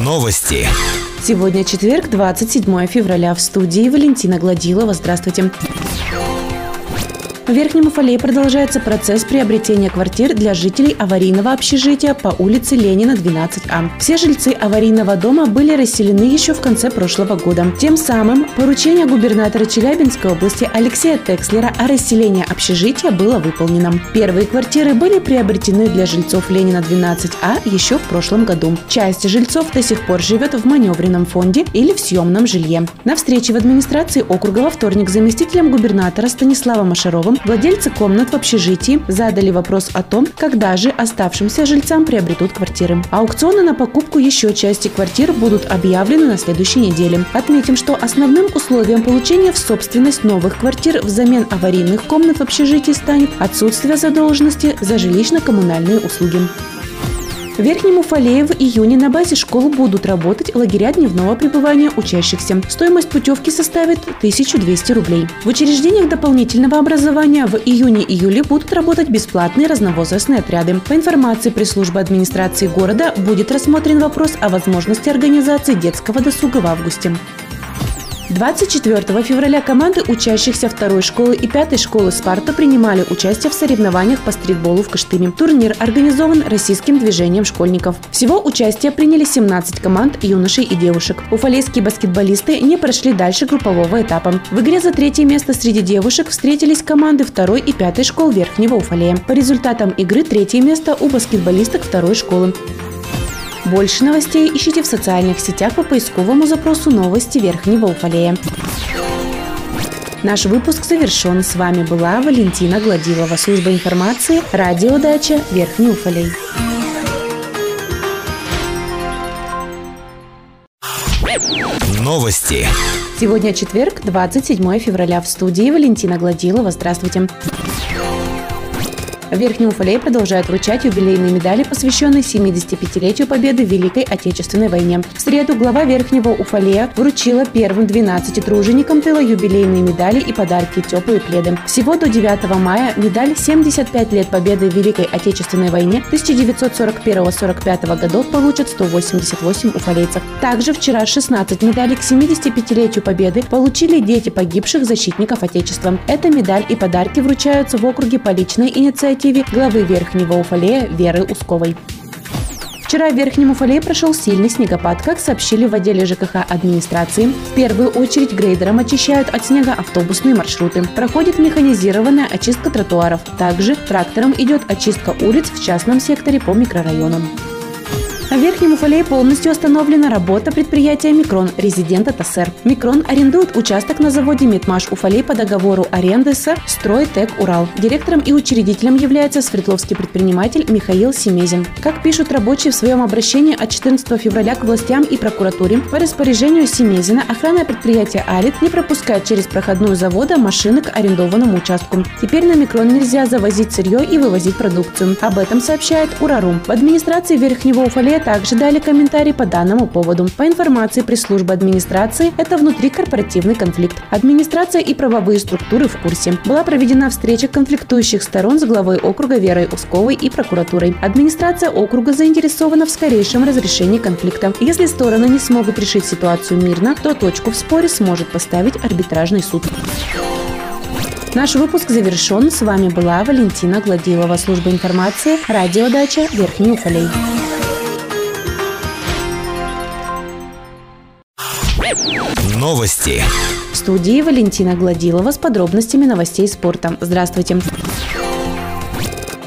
Новости. Сегодня четверг, 27 февраля. В студии Валентина Гладилова. Здравствуйте. В Верхнем Уфалее продолжается процесс приобретения квартир для жителей аварийного общежития по улице Ленина, 12А. Все жильцы аварийного дома были расселены еще в конце прошлого года. Тем самым поручение губернатора Челябинской области Алексея Текслера о расселении общежития было выполнено. Первые квартиры были приобретены для жильцов Ленина, 12А еще в прошлом году. Часть жильцов до сих пор живет в маневренном фонде или в съемном жилье. На встрече в администрации округа во вторник заместителем губернатора Станиславом Машаровым Петровым владельцы комнат в общежитии задали вопрос о том, когда же оставшимся жильцам приобретут квартиры. Аукционы на покупку еще части квартир будут объявлены на следующей неделе. Отметим, что основным условием получения в собственность новых квартир взамен аварийных комнат в общежитии станет отсутствие задолженности за жилищно-коммунальные услуги. В Верхнем Уфалее в июне на базе школ будут работать лагеря дневного пребывания учащихся. Стоимость путевки составит 1200 рублей. В учреждениях дополнительного образования в июне-июле будут работать бесплатные разновозрастные отряды. По информации пресс-службы администрации города будет рассмотрен вопрос о возможности организации детского досуга в августе. 24 февраля команды учащихся второй школы и пятой школы «Спарта» принимали участие в соревнованиях по стритболу в Кыштыме. Турнир организован российским движением школьников. Всего участие приняли 17 команд юношей и девушек. Уфалейские баскетболисты не прошли дальше группового этапа. В игре за третье место среди девушек встретились команды второй и пятой школ Верхнего Уфалея. По результатам игры третье место у баскетболисток второй школы. Больше новостей ищите в социальных сетях по поисковому запросу «Новости Верхнего Уфалея». Наш выпуск завершен. С вами была Валентина Гладилова, служба информации, радиодача Верхний Уфалей. Новости. Сегодня четверг, 27 февраля. В студии Валентина Гладилова. Здравствуйте. В Верхнем продолжают вручать юбилейные медали, посвященные 75-летию победы в Великой Отечественной войне. В среду глава Верхнего Уфалея вручила первым 12 труженикам тыла юбилейные медали и подарки теплые пледы. Всего до 9 мая медаль 75 лет победы в Великой Отечественной войне 1941-45 годов получат 188 уфалейцев. Также вчера 16 медалей к 75-летию победы получили дети погибших защитников Отечества. Эта медаль и подарки вручаются в округе по личной инициативе инициативе главы Верхнего Уфалея Веры Усковой. Вчера в Верхнем Уфалее прошел сильный снегопад. Как сообщили в отделе ЖКХ администрации, в первую очередь грейдером очищают от снега автобусные маршруты. Проходит механизированная очистка тротуаров. Также трактором идет очистка улиц в частном секторе по микрорайонам. В Верхнем Уфалее полностью остановлена работа предприятия «Микрон», резидента ТСР. «Микрон» арендует участок на заводе «Митмаш Уфалей» по договору аренды с «Стройтек Урал». Директором и учредителем является свердловский предприниматель Михаил Семезин. Как пишут рабочие в своем обращении от 14 февраля к властям и прокуратуре, по распоряжению Семезина охрана предприятия «Алит» не пропускает через проходную завода машины к арендованному участку. Теперь на «Микрон» нельзя завозить сырье и вывозить продукцию. Об этом сообщает Урарум. В администрации Верхнего Уфалея также дали комментарий по данному поводу. По информации пресс-службы администрации, это внутрикорпоративный конфликт. Администрация и правовые структуры в курсе. Была проведена встреча конфликтующих сторон с главой округа Верой Усковой и прокуратурой. Администрация округа заинтересована в скорейшем разрешении конфликта. Если стороны не смогут решить ситуацию мирно, то точку в споре сможет поставить арбитражный суд. Наш выпуск завершен. С вами была Валентина Гладилова, служба информации, радиодача Верхний Уфалей. Новости. В студии Валентина Гладилова с подробностями новостей спорта. Здравствуйте.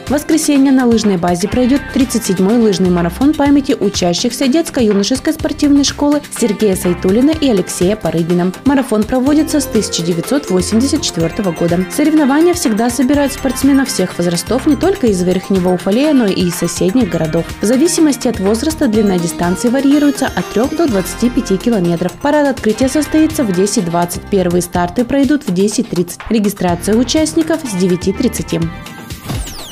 В воскресенье на лыжной базе пройдет 37-й лыжный марафон памяти учащихся детско-юношеской спортивной школы Сергея Сайтулина и Алексея Парыгина. Марафон проводится с 1984 года. Соревнования всегда собирают спортсменов всех возрастов не только из Верхнего Уфалея, но и из соседних городов. В зависимости от возраста длина дистанции варьируется от 3 до 25 километров. Парад открытия состоится в 10.20. Первые старты пройдут в 10.30. Регистрация участников с 9.30.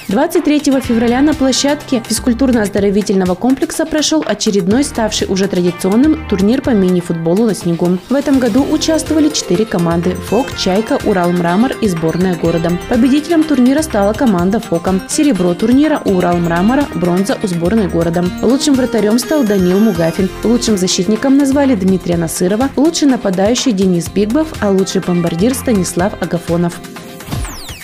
23 февраля на площадке физкультурно-оздоровительного комплекса прошел очередной ставший уже традиционным турнир по мини-футболу на снегу. В этом году участвовали четыре команды – ФОК, Чайка, Урал Мрамор и сборная города. Победителем турнира стала команда ФОКа. Серебро турнира у Урал Мрамора, бронза у сборной города. Лучшим вратарем стал Данил Мугафин. Лучшим защитником назвали Дмитрия Насырова, лучший нападающий Денис Бигбов, а лучший бомбардир Станислав Агафонов.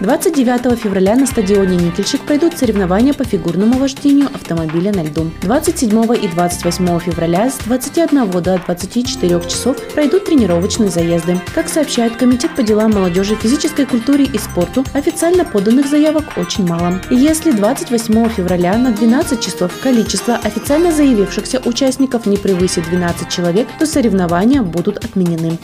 29 февраля на стадионе «Никельщик» пройдут соревнования по фигурному вождению автомобиля на льду. 27 и 28 февраля с 21 до 24 часов пройдут тренировочные заезды. Как сообщает Комитет по делам молодежи, физической культуре и спорту, официально поданных заявок очень мало. Если 28 февраля на 12 часов количество официально заявившихся участников не превысит 12 человек, то соревнования будут отменены.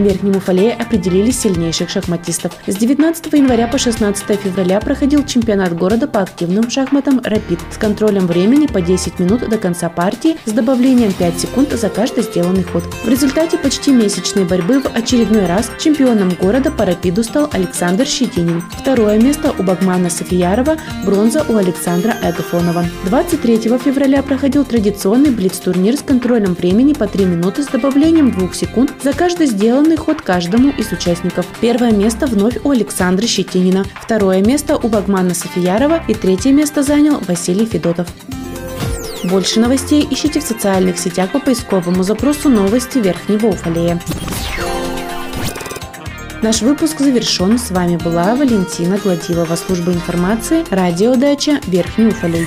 В Верхнем Уфалее определили сильнейших шахматистов. С 19 января по 16 февраля проходил чемпионат города по активным шахматам «Рапид» с контролем времени по 10 минут до конца партии с добавлением 5 секунд за каждый сделанный ход. В результате почти месячной борьбы в очередной раз чемпионом города по «Рапиду» стал Александр Щетинин. Второе место у Багмана Софиярова, бронза у Александра Эгафонова. 23 февраля проходил традиционный блиц-турнир с контролем времени по 3 минуты с добавлением 2 секунд за каждый сделанный традиционный ход каждому из участников. Первое место вновь у Александра Щетинина, второе место у Багмана Софиярова и третье место занял Василий Федотов. Больше новостей ищите в социальных сетях по поисковому запросу «Новости Верхнего Уфалея». Наш выпуск завершен. С вами была Валентина Гладилова, служба информации, радиодача Верхний Уфалей.